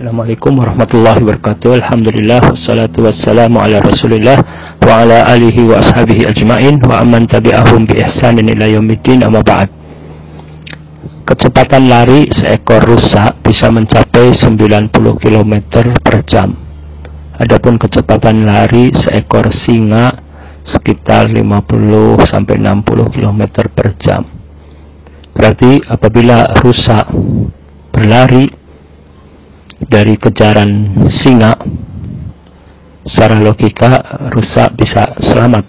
Assalamualaikum warahmatullahi wabarakatuh. Alhamdulillah Wassalatu wassalamu ala rasulillah Wa ala alihi wa ashabihi ajma'in Wa amman tabi'ahum bi ihsanin ila yaumiddin Amma ba'd. Kecepatan lari seekor rusa bisa mencapai 90 km per jam. Adapun kecepatan lari seekor singa sekitar 50 sampai 60 km per jam. Berarti apabila rusa berlari dari kejaran singa secara logika rusak bisa selamat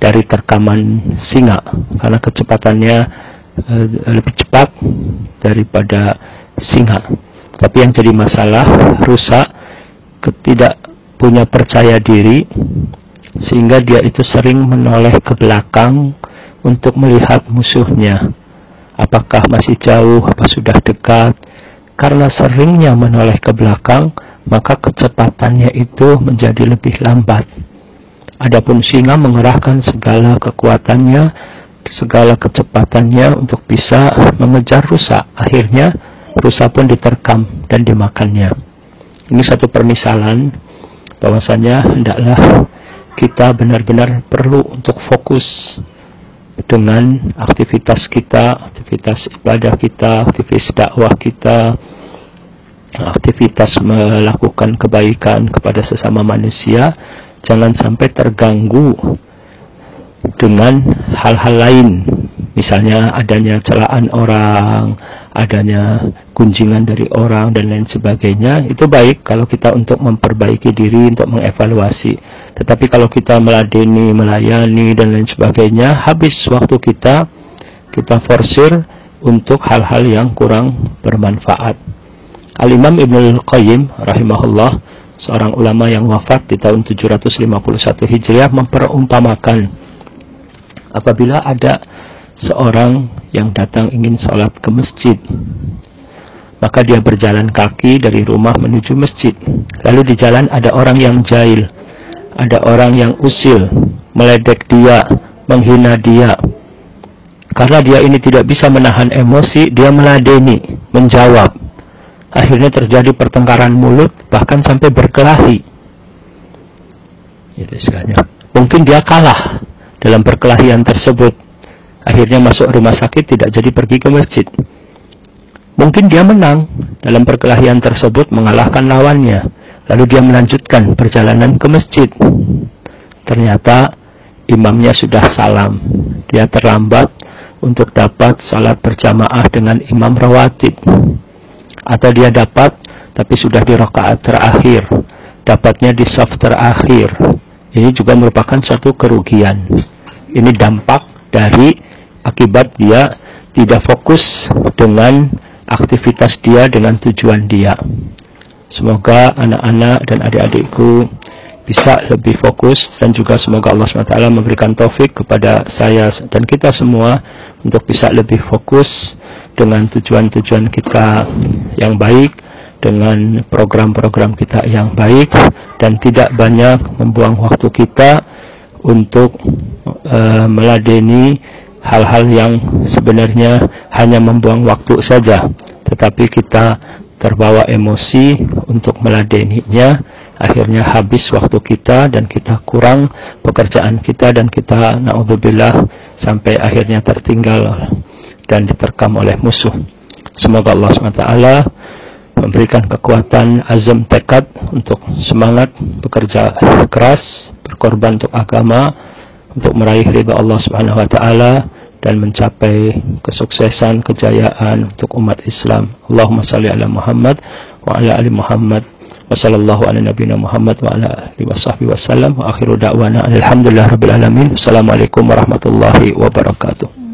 dari terkaman singa karena kecepatannya e, lebih cepat daripada singa. Tapi yang jadi masalah rusak tidak punya percaya diri sehingga dia itu sering menoleh ke belakang untuk melihat musuhnya. Apakah masih jauh apa sudah dekat karena seringnya menoleh ke belakang, maka kecepatannya itu menjadi lebih lambat. Adapun singa mengerahkan segala kekuatannya, segala kecepatannya untuk bisa mengejar rusa. Akhirnya rusa pun diterkam dan dimakannya. Ini satu permisalan bahwasanya hendaklah kita benar-benar perlu untuk fokus dengan aktivitas kita, aktivitas ibadah kita, aktivitas dakwah kita, aktivitas melakukan kebaikan kepada sesama manusia, jangan sampai terganggu dengan hal-hal lain. Misalnya adanya celaan orang, adanya kunjingan dari orang dan lain sebagainya. Itu baik kalau kita untuk memperbaiki diri, untuk mengevaluasi. Tetapi kalau kita meladeni, melayani dan lain sebagainya, habis waktu kita kita forsir untuk hal-hal yang kurang bermanfaat. Al-Imam Ibn Al-Qayyim rahimahullah seorang ulama yang wafat di tahun 751 Hijriah memperumpamakan apabila ada seorang yang datang ingin sholat ke masjid. Maka dia berjalan kaki dari rumah menuju masjid. Lalu di jalan ada orang yang jahil ada orang yang usil meledek dia menghina dia. Karena dia ini tidak bisa menahan emosi dia meladeni menjawab. Akhirnya terjadi pertengkaran mulut bahkan sampai berkelahi. Itu istilahnya. Mungkin dia kalah dalam perkelahian tersebut akhirnya masuk rumah sakit tidak jadi pergi ke masjid. Mungkin dia menang. Dalam perkelahian tersebut mengalahkan lawannya. Lalu dia melanjutkan perjalanan ke masjid. Ternyata imamnya sudah salam. Dia terlambat untuk dapat salat berjamaah dengan imam rawatib. Atau dia dapat tapi sudah di rakaat terakhir. Dapatnya di soft terakhir. Ini juga merupakan suatu kerugian. Ini dampak dari akibat dia tidak fokus dengan aktivitas dia dengan tujuan dia. Semoga anak-anak dan adik-adikku bisa lebih fokus dan juga semoga Allah SWT memberikan taufik kepada saya dan kita semua untuk bisa lebih fokus dengan tujuan-tujuan kita yang baik, dengan program-program kita yang baik, dan tidak banyak membuang waktu kita untuk uh, meladeni hal-hal yang sebenarnya hanya membuang waktu saja, tetapi kita terbawa emosi untuk meladeninya, akhirnya habis waktu kita dan kita kurang pekerjaan kita dan kita naudzubillah sampai akhirnya tertinggal dan diterkam oleh musuh. Semoga Allah SWT memberikan kekuatan azam tekad untuk semangat bekerja keras, berkorban untuk agama, untuk meraih ridha Allah Subhanahu wa taala dan mencapai kesuksesan, kejayaan untuk umat Islam. Allahumma salli ala Muhammad wa ala ali Muhammad wa sallallahu ala nabiyina Muhammad wa ala alihi wa sahbihi wasallam wa akhiru da'wana alhamdulillah rabbil alamin. Assalamualaikum warahmatullahi wabarakatuh.